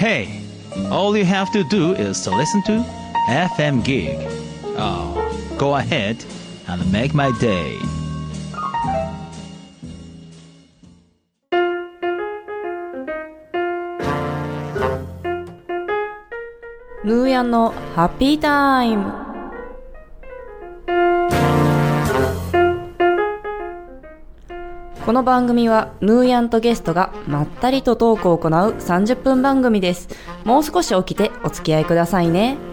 Hey, all you have to do is to listen to FM Gig. Oh, go ahead and make my day. ヌーヤンのハッピータイム この番組はヌーヤンとゲストがまったりとトークを行う30分番組です。もう少し起きてお付き合いくださいね。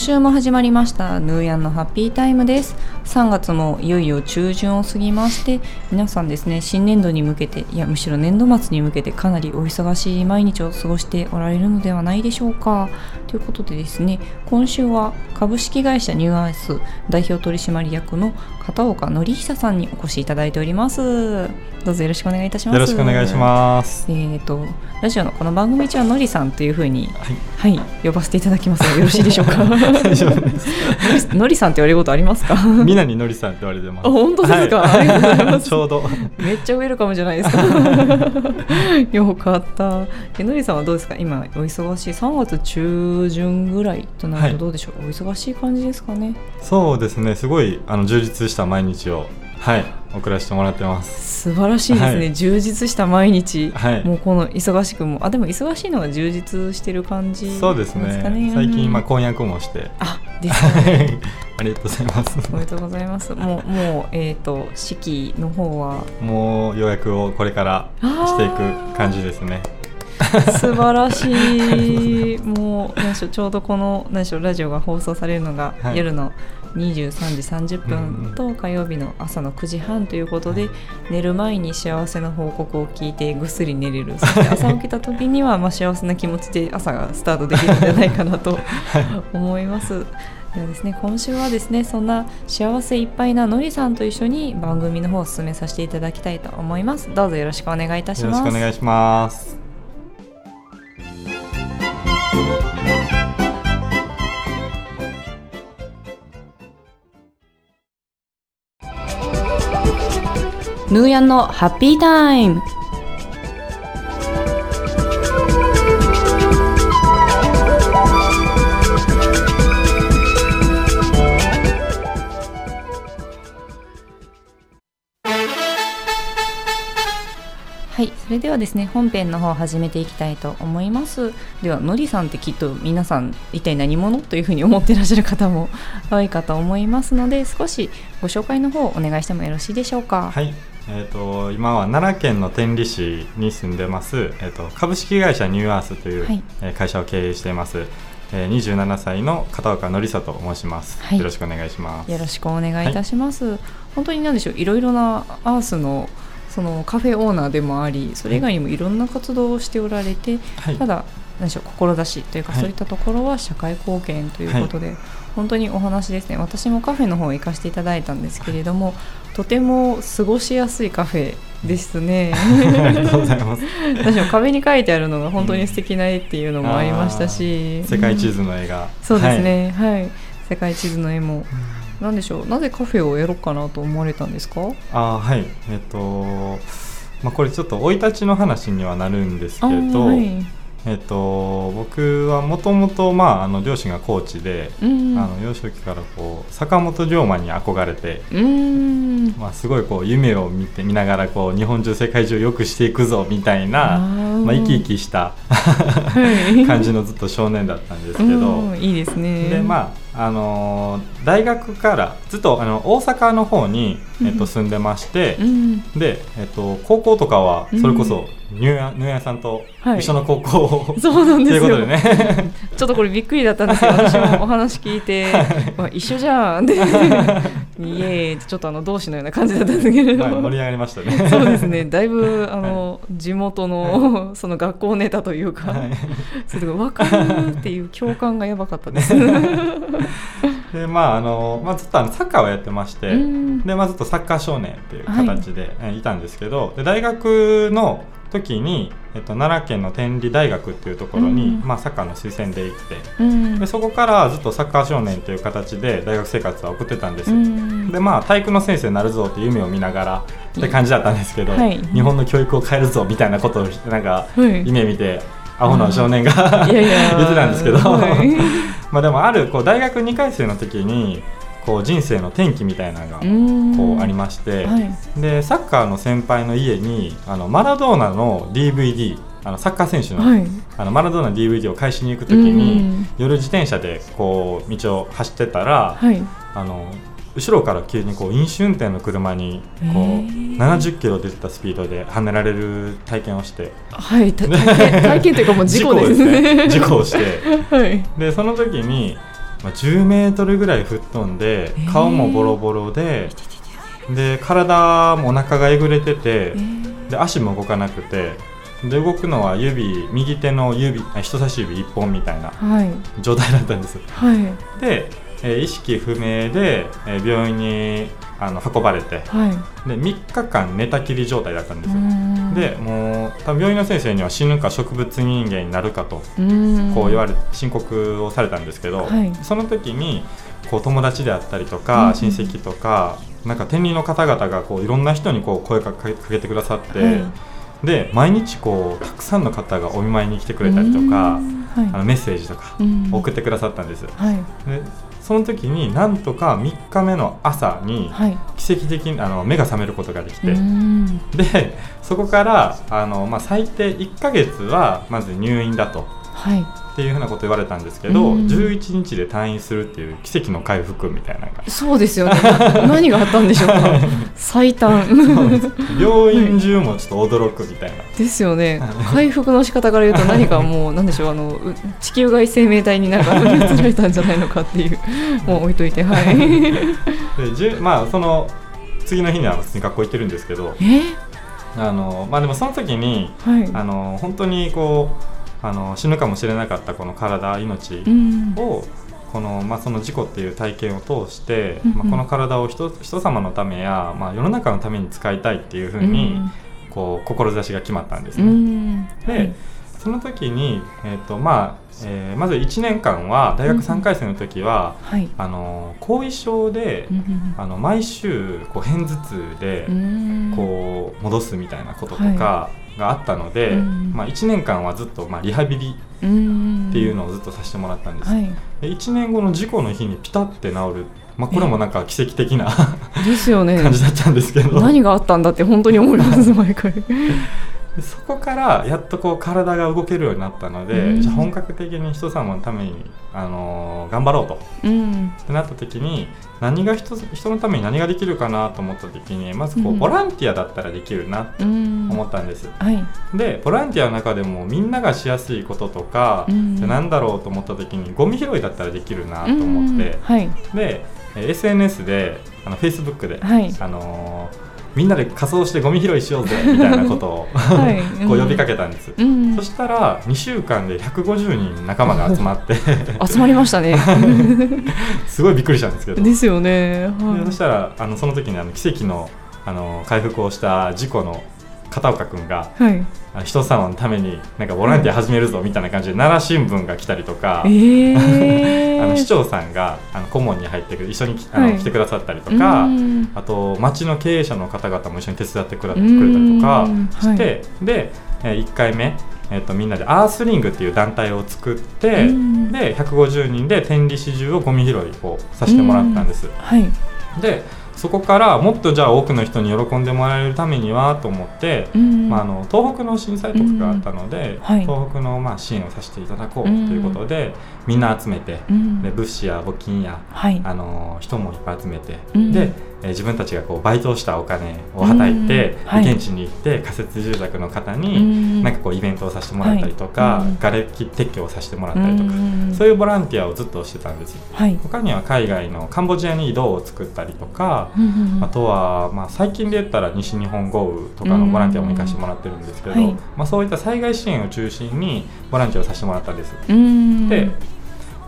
週も始まりましたヌーヤンのハッピータイムです。3月もいよいよ中旬を過ぎまして皆さんですね新年度に向けていやむしろ年度末に向けてかなりお忙しい毎日を過ごしておられるのではないでしょうか。ということでですね今週は株式会社ニューアイス代表取締役の片岡則久さんにお越しいただいております。どうぞよろしくお願いいたします。よろしくお願いします。えー、とラジオのこの番組中はのりさんというふうに、はい。呼ばせていただきます。がよろしいでしょうか？大丈夫です。のりさんって言われることありますか？みなにのりさんって言われてます。あ本当ですか？はい。ありがとうございます。ちょうど。めっちゃウェルカムじゃないですか。よかった。えのりさんはどうですか？今お忙しい3月中旬ぐらいとなるはい。とどうでしょう、お忙しい感じですかね？そうですね。すごいあの充実した毎日をはい送らせてもらってます。素晴らしいですね、はい充実した毎日、はいもうこの忙しくもあでも忙しいのが充実してる感じそうですかね。最近まあうん婚約もして。あですね ありがとうございます。おめでとうございます。もう、もう、えっ、と、式の方は？もう予約をこれからしていく感じですね。素晴らしい。もう、なんでしょう、ちょうどこの、なんでしょう、ラジオが放送されるのが、はい夜の。23時30分と火曜日の朝の9時半ということで、寝る前に幸せな報告を聞いてぐっすり寝れる。そして朝起きた時にはまあ幸せな気持ちで朝がスタートできるんじゃないかなと思います。ではですね、今週はですねそんな幸せいっぱいなのりさんと一緒に番組の方を進めさせていただきたいと思います。どうぞよろしくお願いいたしよろますしくお願いします。ヌーヤンのハッピータイム。はい、それではですね本編の方を始めていきたいと思います。ではのりさんってきっと皆さん一体何者というふうに思ってらっしゃる方も多いかと思いますので少しご紹介の方をお願いしてもよろしいでしょうか？はい。えー、と今は奈良県の天理市に住んでます、えー、と株式会社ニューアースという、はい。えー会社を経営しています、えー、27歳の片岡典里と申します、はい。よろしくお願いします。よろしくお願いいたします、本当に何でしょういろいろなアースのそのカフェオーナーでもありそれ以外にもいろんな活動をしておられて、はい。ただ何でしょう志というか、はい。そういったところは社会貢献ということで、本当にお話ですね。私もカフェの方行かせていただいたんですけれども、とても過ごしやすいカフェですね。ありがとうございます。私も壁に書いてあるのが本当に素敵な絵っていうのもありましたし、世界地図の絵が、そうですね、はい、世界地図の絵も。なんでしょう、なぜカフェをやろうかなと思われたんですか？あーはい。えっ、とまあこれちょっと生い立ちの話にはなるんですけあど、ーはいえっ、と僕はもともとまああの両親がコーチで、うん、あの幼少期からこう坂本龍馬に憧れてうーん、まあ、すごいこう夢を見て見ながらこう日本中世界中良くしていくぞみたいなまあ、生き生きしたはい。感じのずっと少年だったんですけど、うん。いいですね。でまああのー大学からずっとあの大阪の方に、えっと、うん住んでましてう、ん、で、えっと、高校とかはそれこそニューヤニューヤさんとはい一緒の高校を、そうなんですよ。ということでね ちょっとこれびっくりだったんですよ。私もお話聞いて、わ一緒じゃんで、イエーイってちょっとあの同志のような感じだったんですけれど。はい、盛り上がりましたね。そうですね。だいぶあの地元のその学校ネタというか、はいそれが分かるっていう共感がやばかったです。でまああの、まあ、ずっとあのサッカーをやってまして、うん。でまあ、ずっとサッカー少年っていう形で、えいたんですけどで大学の時に、えっと、奈良県の天理大学っていうところに、うん。まあ、サッカーの推薦で行ってうん。でそこからずっとサッカー少年という形で大学生活は送ってたんです、うん。でまあ体育の先生になるぞっていう夢を見ながらって感じだったんですけど、はい。日本の教育を変えるぞみたいなことをなんかはい。夢見てアホな少年がいやいや。言ってたんですけど、はい。まあでもあるこう大学2回生の時にこう人生の転機みたいなのがうん。こうありまして、はい。でサッカーの先輩の家にあのマラドーナの DVD あのサッカー選手の,、はい。あのマラドーナの DVD を返しに行く時に、夜自転車でこう道を走ってたら、はい。あの後ろから急にこう飲酒運転の車にこう、へー。70キロ出てたスピードで跳ねられる体験をして。はいた体験 体験というかもう事故ですね。事故をして。はい。でその時に、まあ、10メートルぐらい吹っ飛んでー。顔もボロボロでで体もお腹がえぐれててえー。で足も動かなくてで動くのは指右手の指あ人差し指1本みたいなはい。状態だったんですはい。で、えー意識不明で、えー病院にあの運ばれてはい。で3日間寝たきり状態だったんですよ。うんでもう多分病院の先生には死ぬか植物人間になるかとうんこう言われ申告をされたんですけど、はい。その時にこう友達であったりとか、うん親戚とかなんか天理の方々がこういろんな人にこう声かけかけてくださって、はい。で毎日こうたくさんの方がお見舞いに来てくれたりとか、うんあはいのメッセージとかうん。送ってくださったんです、はい。でその時になんとか3日目の朝にはい。奇跡的にあの目が覚めることができて、うん。でそこからあの、まあ、最低1ヶ月はまず入院だと。はいっていうふうなこと言われたんですけど、うん。11日で退院するっていう奇跡の回復みたいなのが。そうですよね。何があったんでしょうか。最短。病院中もちょっと驚くみたいな、ですよね。回復の仕方から言うと何かもう何でしょう。あのう地球外生命体になんか乗 り移られたんじゃないのかっていうもう置いといてはい。でじゅまあその次の日には普通に学校行ってるんですけどえ？あの、まあ、でもその時にはい。あの本当にこうあの死ぬかもしれなかったこの体命うん。を、このまあ、その事故っていう体験を通して、うんうん。まあ、この体を人人様のためや、まあ、世の中のために使いたいっていうふうに、こう志が決まったんですうね。ん。でその時に、えーとまあえーまず1年間は大学3回生の時は、はい。あの後遺症で、うんあの毎週こう片頭痛で、うん。こう戻すみたいなこととかがあったので、うん。まあ、1年間はずっと、まあ、リハビリうん。っていうのをずっとさせてもらったんです、はい。で1年後の事故の日にピタって治る、まあ、これもなんか奇跡的なですよね。感じだったんですけど。何があったんだって本当に思います毎回。でそこからやっとこう体が動けるようになったので、うん。じゃあ本格的に人様のために、あのー頑張ろうと。うん。ってなった時に何が人人のために何ができるかなと思った時にまずこう、うん。ボランティアだったらできるなってうん。思ったんです、はい。でボランティアの中でもみんながしやすいこととか、うん。じゃあ何だろうと思った時にゴミ拾いだったらできるなと思って、うん。はい。でえー SNS であの Facebook で、はい。あのーみんなで仮装してゴミ拾いしようぜみたいなことを、はい。こう呼びかけたんです、うん。そしたら2週間で150人仲間が集まって。集まりましたね。すごいびっくりしたんですけど。ですよね。ではい。そしたらあのその時にあの奇跡のあの回復をした事故の片岡君がはい。あの人様のためになんかボランティア始めるぞみたいな感じで奈良新聞が来たりとか、ええ あの市長さんがあの顧問に入ってくる一緒にきあの、はい。来てくださったりとか、うん。あと町の経営者の方々も一緒に手伝ってくれたりとかはい。して、で、え1回目、えっとみんなでアースリングっていう団体を作って、うん。で150人で天理市中をゴミ拾いをさせてもらったんです。はい。でそこからもっとじゃあ多くの人に喜んでもらえるためにはと思って、うん。まあ、あの東北の震災とかがあったので、うんはい。東北のまあ支援をさせていただこうということで、みんな集めて、うん。で物資や募金やはい。あの人もいっぱい集めて、うん。で、えー自分たちがこうバイトをしたお金をはたいて、現地に行って仮設住宅の方うに、ん。なんかこうイベントをさせてもらったりとか、はい。うん瓦礫撤去をさせてもらったりとか、うん。そういうボランティアをずっとしてたんですよ。はい。他には海外のカンボジアに移動を作ったりとか、あとは、まあ、最近で言ったら西日本豪雨とかのボランティアも行かせてもらってるんですけど、うんはい。まあ、そういった災害支援を中心にボランティアをさせてもらったんです。うん。で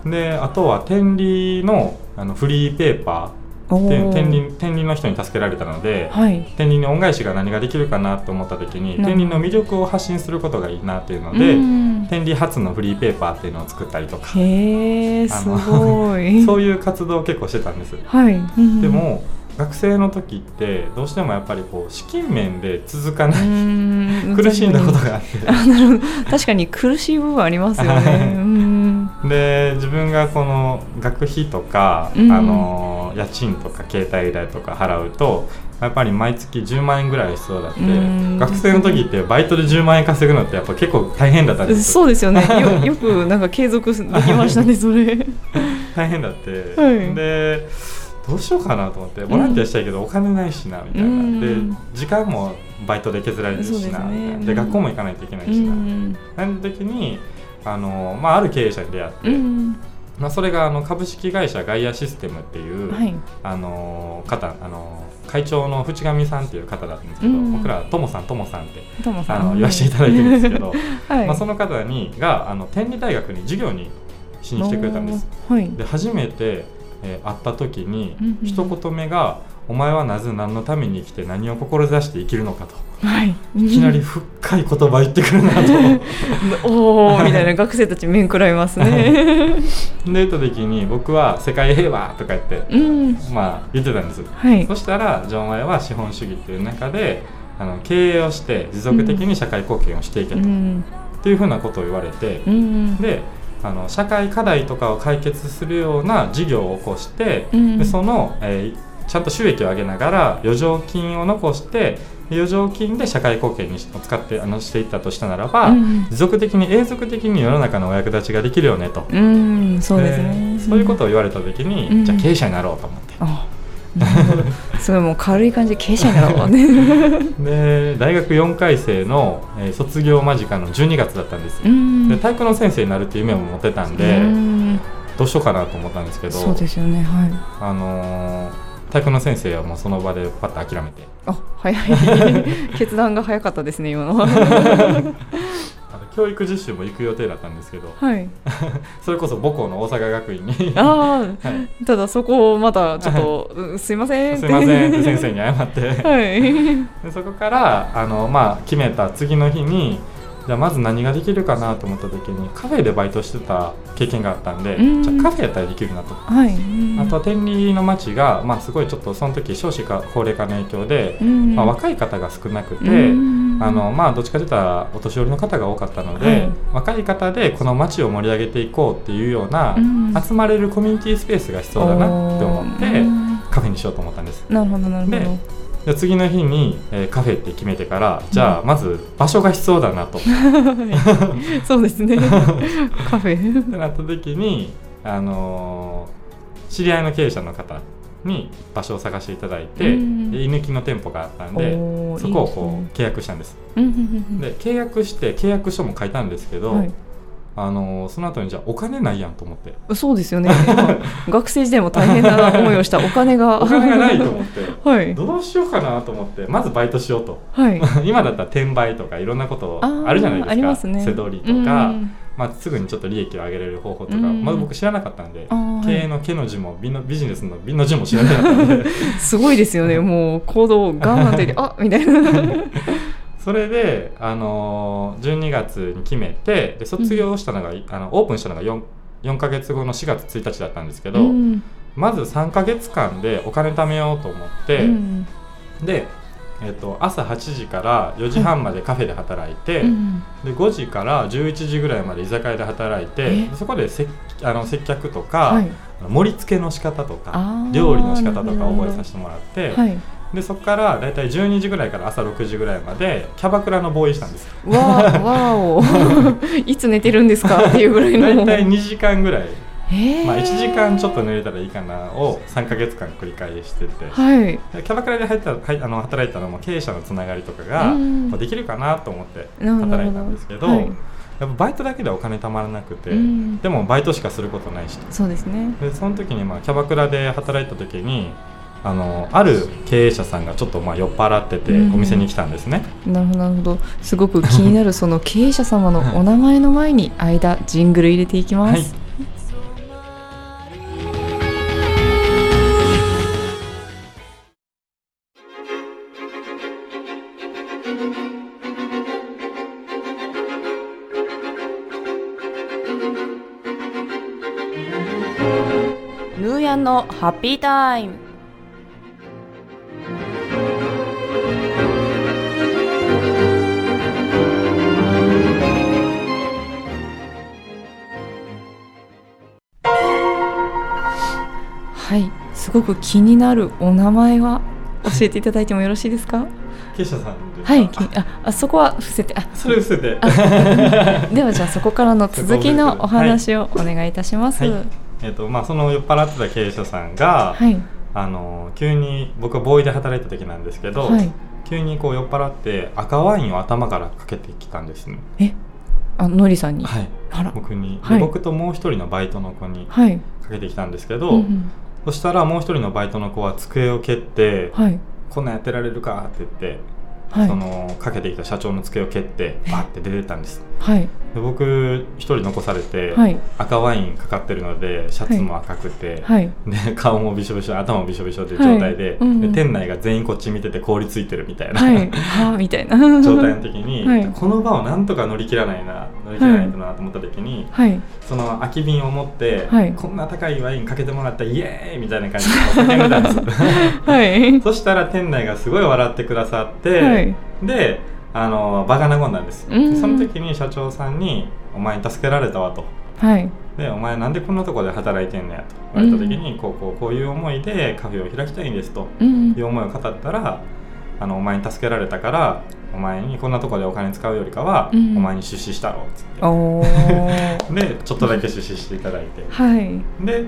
であとは天理のあのフリーペーパおー。天輪天輪の人に助けられたので、はい。天輪に恩返しが何ができるかなと思った時に天輪の魅力を発信することがいいなっていうので、うん。天輪初のフリーペーパーっていうのを作ったりとか、へえすごい。そういう活動を結構してたんです。はい、うん。でも学生の時ってどうしてもやっぱりこう資金面で続かない、うん 苦しんだことがあって。あなるほど。確かに苦しい部分ありますよね。うん。で自分がこの学費とか、うん。あの家賃とか携帯代とか払うとやっぱり毎月10万円ぐらい必要だって、うん。学生の時ってバイトで10万円稼ぐのってやっぱ結構大変だったんですそうですよね。よよくなんか継続できましたねそれ。大変だって、はい。でどうしようかなと思ってボランティアしたいけどお金ないしなみたいな、うん。で時間もバイトで削られるしなね。で学校も行かないといけないうしな、ん。なの時にあの、まあ、ある経営者に出会って、うん。まあ、それがあの株式会社ガイアシステムっていう、はい。あの方あの会長の淵上さんっていう方だったんですけど、うん。僕らともさんともさんってトモさん。あの言わせていただいてるんですけど、はい。まあ、その方にがあの天理大学に授業にしに来てくれたんです。はい。で初めて、えー会った時に、うんうん一言目が「お前はなぜ何のために生きて何を志して生きるのか」とはい。いきなり深い言葉言ってくるなと。おおみたいな学生たち面食らいますね。で言った時に僕は「世界平和」とか言って、うん。まあ、言ってたんです。はいそ。したら「じゃあお前は資本主義っていう中であの経営をして持続的に社会貢献をしていけと、っうん。ていうふうなことを言われて、うん。であの社会課題とかを解決するような事業を起こして、うんでその、えーちゃんと収益を上げながら余剰金を残してで余剰金で社会貢献にし使ってあのしていったとしたならば、うん持続的に永続的に世の中のお役立ちができるよねと。うん。そうですね。そういうことを言われた時に、うんじゃあ経営者になろうと思って。すごいもう軽い感じで経営者になろうね。で大学4回生の、えー卒業間近の12月だったんですで体育の先生になるっていう夢も持ってたんで、うんどうしようかなと思ったんですけどそうですよね。はい。あのー体育の先生はもうその場でパッと諦めてあ、早い。決断が早かったですね、今のは。あ の教育実習も行く予定だったんですけどはい。それこそ母校の大阪学院に ああ、はいただそこをまたちょっと、うんすいませんって。すいませんって先生に謝ってはい。でそこからあの、まあ、決めた次の日にじゃあまず何ができるかなと思った時にカフェでバイトしてた経験があったんで、うんじゃあカフェやったらできるなと。はい。あとは天理の町が、まあ、すごいちょっとその時少子化高齢化の影響で、うん、まあ、若い方が少なくて、うんあのまあ、どっちかというとお年寄りの方が多かったので、はい若い方でこの町を盛り上げていこうっていうような、うん集まれるコミュニティスペースが必要だなって思って、うんカフェにしようと思ったんです。なるほどなるほど。次の日に、えーカフェって決めてからじゃあまず場所が必要だなと。は いそうですね。カフェ。ってなった時に、あのー知り合いの経営者の方に場所を探していただいて、うん。で居抜きの店舗があったんでそこをこう契約したんです。うんうんうんで契約して契約書も書いたんですけど、はい。あのーその後にじゃあお金ないやんと思って。そうですよね。今 学生時代も大変な思いをした。お金が。お金がないと思って。はい。どうしようかなと思って。まずバイトしようと。はい。今だったら転売とかいろんなことあるじゃないですか。背取りとか、うんまあ、すぐにちょっと利益を上げれる方法とか、うん。まだ僕知らなかったんで経営の毛の字もビのビジネスのビの字も知らなかったんで。すごいですよね。もう行動ガーンってあみたいな。それで、あのー12月に決めてで卒業したのが、あのオープンしたのが 4, 4ヶ月後の4月1日だったんですけど、うん。まず3ヶ月間でお金貯めようと思って、うん。で、えっと朝8時から4時半までカフェで働いて、うんで5時から11時ぐらいまで居酒屋で働いてそこでせあの接客とか、はい盛り付けの仕方とか料理の仕方とか覚えさせてもらって、はい。でそこからだいたい12時ぐらいから朝6時ぐらいまでキャバクラのボーイしたんですよわーわお。いつ寝てるんですか？っていうぐらいの。だいたい2時間ぐらい、えーまあ、1時間ちょっと寝れたらいいかなを3か月間繰り返してて、はい。でキャバクラで入ったはいあの働いたのも経営者のつながりとかが、うん。まあできるかなと思って働いたんですけど、はい。やっぱバイトだけではお金貯まらなくて、うん。でもバイトしかすることないし。そうですね。でその時にまあキャバクラで働いた時にあのある経営者さんがちょっとまあ酔っ払っててうん。お店に来たんですね、なるほどなるほど。すごく気になるその経営者様のお名前の前に間ジングル入れていきます。アンのハッピータイム。はいすごく気になるお名前は教えていただいてもよろしいですか？ケイシャさんはいきああそこは伏せてあ それ伏せて。ではじゃあそこからの続きのお話をお願いいたします。はいえっとまあその酔っ払ってた経営者さんが、はい。あの急に僕はボーイで働いた時なんですけど、はい急にこう酔っ払って赤ワインを頭からかけてきたんですねえ、あのりさんに？はい。僕に、ではい僕ともう一人のバイトの子にはい。かけてきたんですけど、うんうんそしたらもう一人のバイトの子は机を蹴って、はい。こんなんやってられるか？って言って、はいそ。のかけてきた社長の机を蹴ってバッて出てったんですはい。で僕一人残されて、はい。赤ワインかかってるのでシャツも赤くて、はい。で顔もびしょびしょ頭もびしょびしょっていう状態で,、はいうんうんで店内が全員こっち見てて凍りついてるみたいな、はい。はあ、みたいな。状態の時に、はいこの場をなんとか乗り切らないな乗り切らないとなと思った時に、はい。その空き瓶を持って、はいこんな高いワインかけてもらったらイエーイみたいな感じで叫んでたんですはい。そしたら店内がすごい笑ってくださって、はいであの場が和んだんです、うん。その時に社長さんに「お前に助けられたわ」と。はい。で「お前なんでこんなとこで働いてんのや」と。言われた時に、こうこうこういう思いでカフェを開きたいんですと。うん。いう思いを語ったらあのお前に助けられたからお前にこんなとこでお金使うよりかは、うん。お前に出資したろっつって。でちょっとだけ出資していただいて。はい。で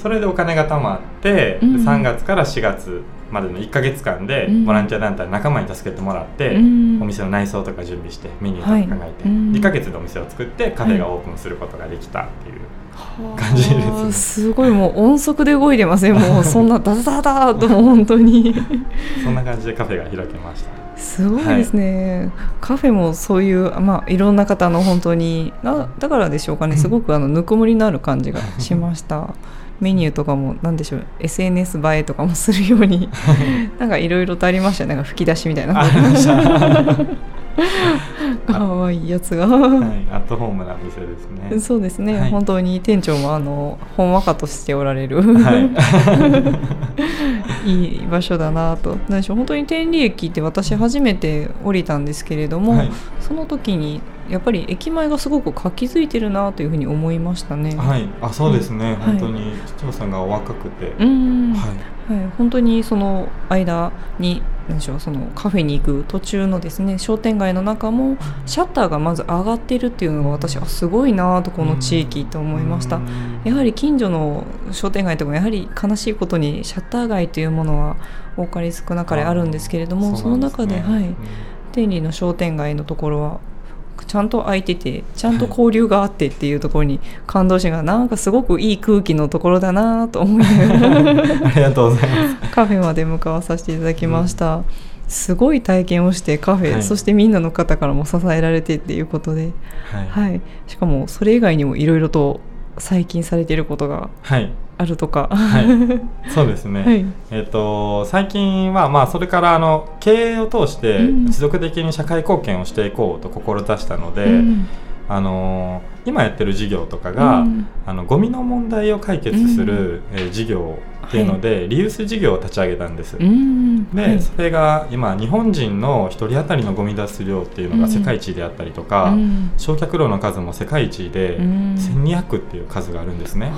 それでお金が貯まって、うん。3月から4月までの1か月間でうん。ボランティア団体の仲間に助けてもらって、うん。お店の内装とか準備してメニューとかはい考えて、うん2か月でお店を作ってカフェがオープンすることができたっていう、感じですね。はあすごいもう音速で動いてますね。もうそんなダダダーともう本当に。そんな感じでカフェが開けました。すごいですね、カフェもそういう、まあ、いろんな方の本当になだからでしょうかね。すごくあのぬくもりのある感じがしましたメニューとかもなんでしょう SNS 映えとかもするようになんかいろいろとありましたねなんか吹き出しみたいな。ありました、は かわいいやつが、い、アットホームな店ですね。そうですね、はい。本当に店長もあのほんわかとしておられる、はい。いい場所だなと。何でしょう本当に天理駅って私初めて降りたんですけれども、はい。その時にやっぱり駅前がすごく活気づいてるなというふうに思いましたね。はい、あそうですね、はい。本当に市長さんがお若くて、うん、ははい、本当にその間に何でしょうそのカフェに行く途中のですね商店街の中もシャッターがまず上がってるっていうのが私はすごいなとこの地域と思いました。やはり近所の商店街とかもやはり悲しいことにシャッター街というものは多かれ少なかれあるんですけれどもその中で、はい、天理の商店街のところはちゃんと開いててちゃんと交流があってっていうところに感動しがなんかすごくいい空気のところだなと思いながらありがとうございます。カフェまで向かわさせていただきました、すごい体験をしてカフェ、はい。そしてみんなの方からも支えられてっていうことで、はい、はい、しかもそれ以外にもいろいろと最近されていることがはい、あるとか、はい。そうですね。はい。えっ、と最近はまあそれからあの経営を通してうん。持続的に社会貢献をしていこうと志したので、うん。あの今やってる事業とかが、うん。あのゴミの問題を解決する、えー事業っていうので、リユース事業を立ち上げたんです。うん。で、はい。それが今日本人の1人当たりのゴミ出す量っていうのが世界一であったりとか、うん。焼却炉の数も世界一でうん。1200っていう数があるんですね。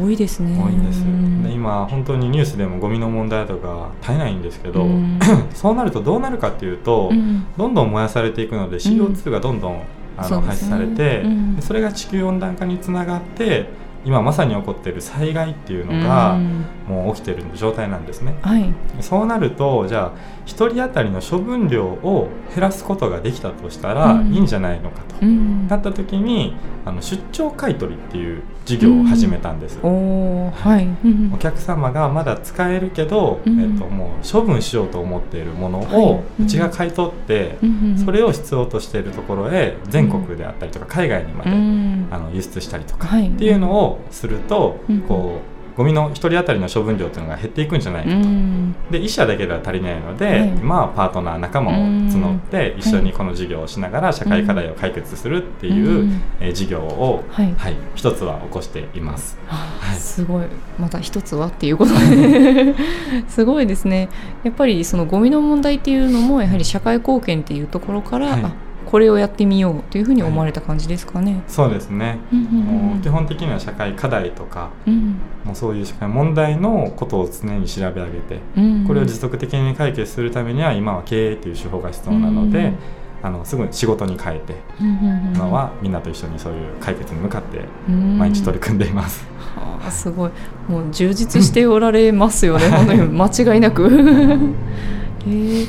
多いですね。多いんです。うん。で今本当にニュースでもゴミの問題とか絶えないんですけど、うん。そうなるとどうなるかっていうと、うん。どんどん燃やされていくので CO2 がどんどん、あの排出されて、うん。でそれが地球温暖化につながって今まさに起こっている災害っていうのが、うん。もう起きてる状態なんですね。はい。そうなるとじゃあ1人当たりの処分量を減らすことができたとしたらうん。いいんじゃないのかと、うん。なった時にあの出張買取っていう事業を始めたんです。おーはい。うん。お客様がまだ使えるけど、うん。えっと、もう処分しようと思っているものはをい。うちが買い取って、うんそれを必要としているところへ全国であったりとか海外にまで、うん。あの輸出したりとかはい。っていうのをすると、うん。こうゴミの1人当たりの処分量っていうのが減っていくんじゃないかと、うん。で1社だけでは足りないので、はい今はパートナー仲間を募って一緒にこの事業をしながら社会課題を解決するっていう、うん。えー事業を、はい。はい、一つは起こしています。あはい。すごい。また一つはっていうことで。すごいですね。やっぱりそのゴミの問題っていうのもやはり社会貢献っていうところから、はい。あこれをやってみようというふうに思われた感じですかね。そうですね、うんうんうんもう基本的には社会課題とかうんもうそういう社会問題のことを常に調べ上げてうんこれを持続的に解決するためには今は経営という手法が必要なので、うんあのすぐ仕事に変えてうんうんうん今はみんなと一緒にそういう解決に向かってうん。毎日取り組んでいます。はあすごい。もう充実しておられますよね。本当に間違いなく。へえやっ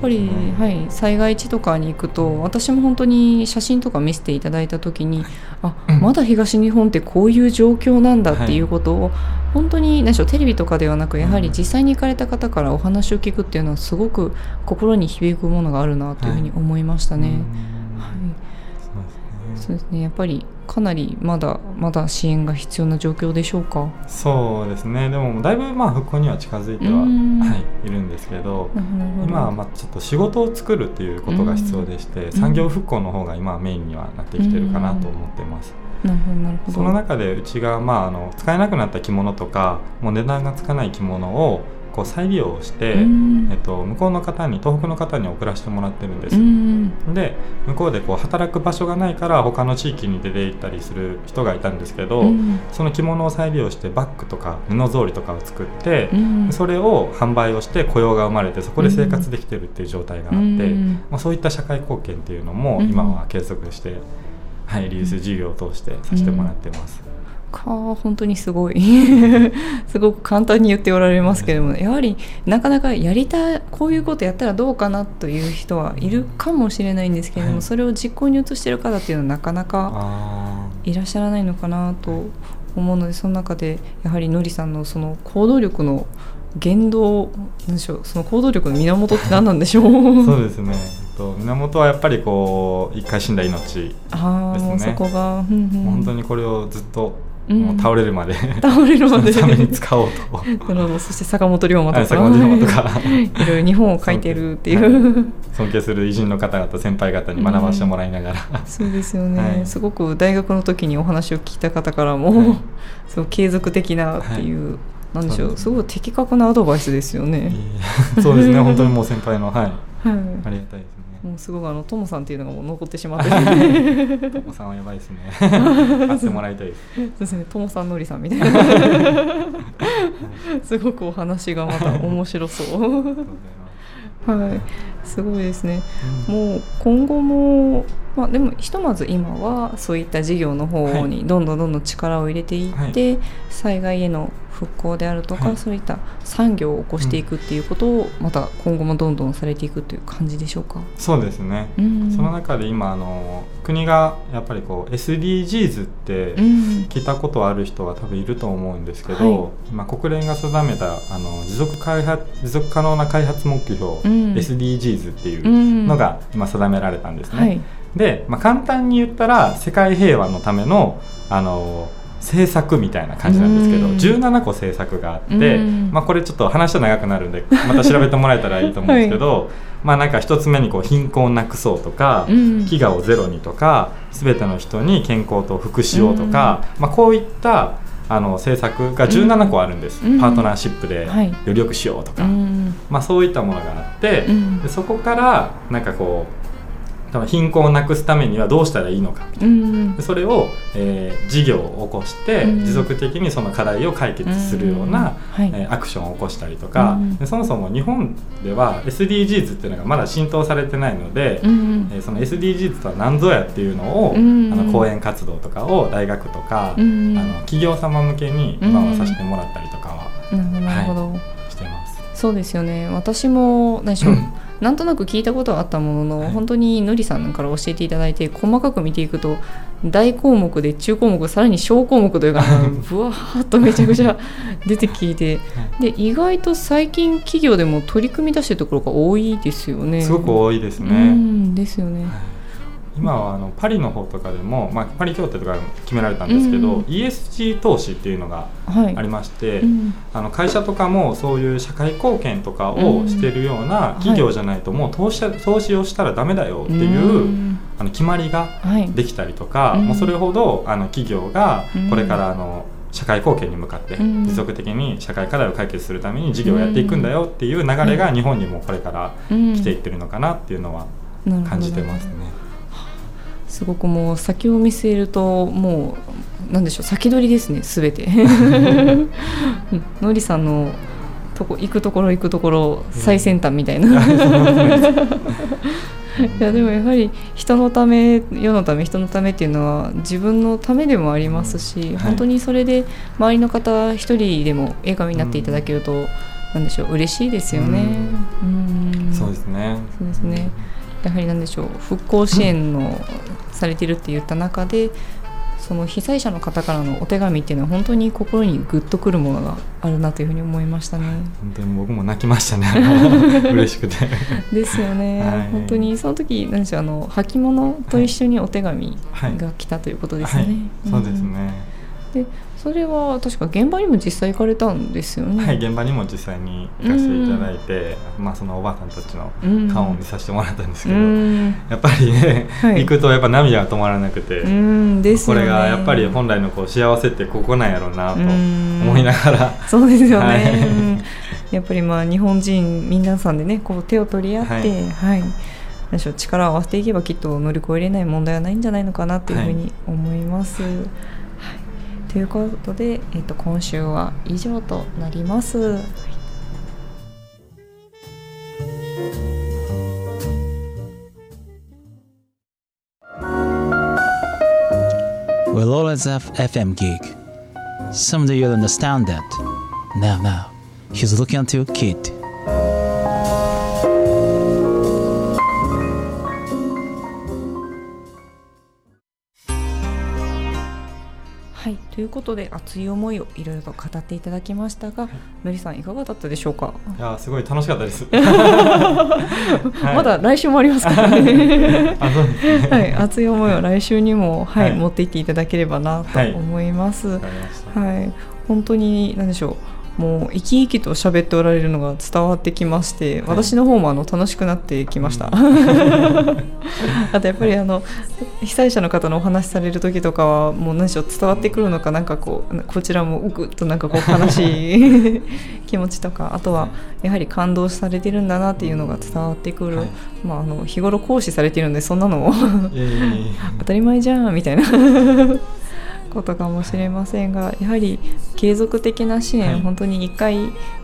ぱり、はい、災害地とかに行くと私も本当に写真とか見せていただいた時にあまだ東日本ってこういう状況なんだっていうことを、本当に何でしょうテレビとかではなくやはり実際に行かれた方からお話を聞くっていうのはすごく心に響くものがあるなというふうに思いましたね。うんはいそうですねやっぱりかなりまだまだ支援が必要な状況でしょうか？そうですねでもだいぶまあ復興には近づいては、うんはい、いるんですけど今はまあちょっと仕事を作るっていうことが必要でして、産業復興の方が今はメインにはなってきてるかなと思ってます。なるほどなるほど。その中でうちが、まあ、あの使えなくなった着物とかもう値段がつかない着物をこう再利用して、うん。えっと、向こうの方に東北の方に送らせてもらってるんです、うんで向こうでこう働く場所がないから他の地域に出て行ったりする人がいたんですけど、うん。その着物を再利用してバッグとか布草履とかを作って、うん。それを販売をして雇用が生まれてそこで生活できてるっていう状態があって、うん。まあ、そういった社会貢献っていうのもうん。今は継続して、はい、リユース事業を通してさせてもらってます。か本当にすごい。すごく簡単に言っておられますけれどもやはりなかなかやりたいこういうことやったらどうかなという人はいるかもしれないんですけれども、はい。それを実行に移している方っていうのはなかなかあいらっしゃらないのかなと思うのでその中でやはりのりさんのその行動力の言動なんでしょうその行動力の源って何なんでしょう？ー そうですね、えっと、源はやっぱりこう一回死んだ命、ああ、ですね。もうそこが、うんうん。もう本当にこれをずっとうんもう倒れるまで、倒れるまで。そのために使おうと。なるほど。そして坂本龍馬とか、はい坂本龍馬とか。いろいろ日本を書いてるっていう、尊敬する偉人の方々先輩方に学ばせてもらいながら、そうですよね、はい。すごく大学の時にお話を聞いた方からも、はい。そう継続的なっていう、なんでしょう。すすごい的確なアドバイスですよね、そうですね。本当にもう先輩のはい。はい。ありがたいです。ねもうすごくあのトモさんっていうのがもう残ってしまって。トモさんはやばいですね。会ってもらいたい。ですそうですね、ともさんのりさんみたいな。すごくお話がまた面白そう。はい、すごいですね。うん。もう今後も、まあ、でもひとまず今はそういった事業の方にどんどんどんどん力を入れていって、災害への復興であるとか、はい。そういった産業を起こしていくっていうことをまた今後もどんどんされていくという感じでしょうか？そうですね、うん。その中で今あの国がやっぱりこう SDGs ってうん。聞いたことある人は多分いると思うんですけど、はい。今国連が定めたあの持続開発持続可能な開発目標、うん。SDGs っていううん。のが今定められたんですね。はい、で、まあ、簡単に言ったら世界平和のためのあの政策みたいな感じなんですけど、うん。17個政策があって、うん。まあ、これちょっと話は長くなるんでまた調べてもらえたらいいと思うんですけど、まあなんか一つ目にこう貧困をなくそうとか、うん。飢餓をゼロにとか全ての人に健康と福祉をとか、まあ、こういったあの政策が17個あるんです、うん。パートナーシップではい。より良くしようとか、うん。まあ、そういったものがあって、そこからなんかこう多分貧困をなくすためにはどうしたらいいのか。うん。でそれを、えー事業を起こして、うん。持続的にその課題を解決するような、うん。はい。えーアクションを起こしたりとか、そもそも日本では SDGs っていうのがまだ浸透されてないので、うん。えーその SDGs とは何ぞやっていうのを、うん。あの講演活動とかを大学とか、うん。あの企業様向けに今はさせてもらったりとかはなるほどなるほど、してます。そうですよね。私も何でしょう なんとなく聞いたことはあったものの、はい本当にのりさんから教えていただいて細かく見ていくと大項目で中項目さらに小項目というか ぶわーっとめちゃくちゃ 出てきてで意外と最近企業でも取り組み出してるところが多いですよね。すごく多いですうね。んですよね。はい今はあのパリの方とかでも、まあ、パリ協定とかでも決められたんですけど、うん ESG 投資っていうのがはい。ありまして、うん。あの会社とかもそういう社会貢献とかをしてるような企業じゃないともう投資投資をしたらダメだよっていう、ん。あの決まりがはい。できたりとか、うん。もうそれほどあの企業がうん。これからあの社会貢献に向かってうん。持続的に社会課題を解決するために事業をやっていくんだよっていう流れが日本にもこれからうん。来ていってるのかなっていうのは感じてますね。すごくもう先を見据えるともうなんでしょう先取りですねすべて。うん。のりさんのとこ行くところ行くところ最先端みたいな、いやでもやはり人のため世のため人のためっていうのは自分のためでもありますし、はい。本当にそれで周りの方一人でも笑顔になっていただけると、なんでしょう嬉しいですよね。うん。そうですね。そうですね。やはりなんでしょう復興支援のされてるって言った中でその被災者の方からのお手紙っていうのは本当に心にグッとくるものがあるなというふうに思いましたね。本当に僕も泣きましたね。嬉しくて。ですよね、はい本当にその時なんでしょうあの履物と一緒にお手紙はいが来たということですね。はい、そうですんね。でそれは確か現場にも実際行かれたんですよね。はい、現場にも実際に行かせていただいて、まあそのおばあさんたちのうん顔を見させてもらったんですけうど、ん。やっぱりね、はい。行くとやっぱ涙が止まらなくて、ね。これがやっぱり本来のこう幸せってここなんやろうなとうん。思いながら、そうですよね、はい。うんやっぱりまあ日本人皆さんでねこう手を取り合って、ははい。いなんでしょう力を合わせていけばきっと乗り越えれない問題はないんじゃないのかなというふうに思います。はいということで、えっと今週は以上となります。はい We'll always have FM gig. Someday you'll understand that. Now, now, he's looking at you, kid. ということで熱い思いをいろいろと語っていただきましたが、のりさんいかがだったでしょうか？いやすごい楽しかったです。はいまだ来週もありますからね。はい、熱い思いを来週にも、はいはい持っていっていただければなとはい思います。はい、本当に何でしょう。もう生き生きと喋っておられるのが伝わってきまして、私の方もあの楽しくなってきました。あとやっぱりあの被災者の方のお話しされる時とかはもう何でしょう伝わってくるのかなんかこうこちらもぐっとなんかこう悲しい 気持ちとかあとはやはり感動されてるんだなっていうのが伝わってくる、はい。まああの日頃講師されてるんでそんなのいえいえいえ。当たり前じゃんみたいなことかもしれませんがやはり継続的な支援、はい。本当に1回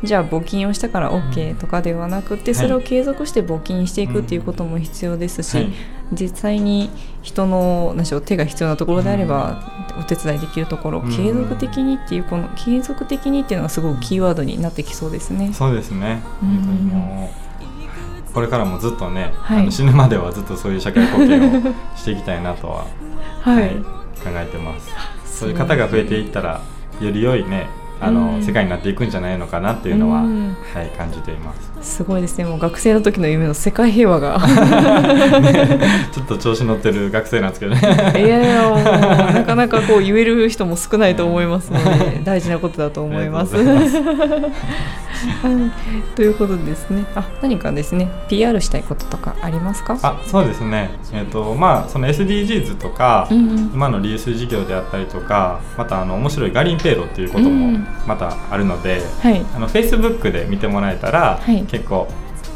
じゃあ募金をしたから OK とかではなくて、それを継続して募金していくっていうことも必要ですし、はい。実際に人の何でしょう手が必要なところであれば、お手伝いできるところ、うん。継続的にっていうこの継続的にっていうのがすごくキーワードになってきそうですね。そうですね。うん。本当にもうこれからもずっとね、はい。あの死ぬまではずっとそういう社会貢献をしていきたいなとは、はい、はい考えてます。そういう方が増えていったらより良いねあの、うん世界になっていくんじゃないのかなっていうのは、うんはい感じています。すごいですね。もう学生の時の夢の世界平和が。ちょっと調子乗ってる学生なんですけどね。いやいやもうなかなかこう言える人も少ないと思いますので大事なことだと思います。といはい。ということでですね。あ何かですね。PR したいこととかありますか？あそうですね。えっ、とまあその SDGs とか、うんうん。今のリユース事業であったりとか、またあの面白いガリンペイロっていうことうもん。またあるので、はい。あの Facebook で見てもらえたら、はい結構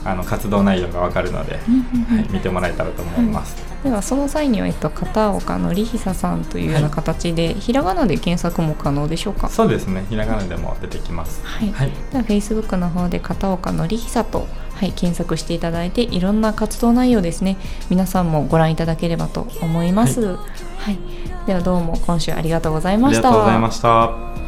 あの活動内容がわかるので、はい、見てもらえたらと思います。ではその際には、えっと、片岡のりひささんというような形で、ひらがなで検索も可能でしょうか？そうですね。ひらがなでも出てきます。はい、はい。では Facebook の方で片岡のりひさと、はい、検索していただいていろんな活動内容ですね皆さんもご覧いただければと思います、はいではどうも今週ありがとうございあましたりがとうございました。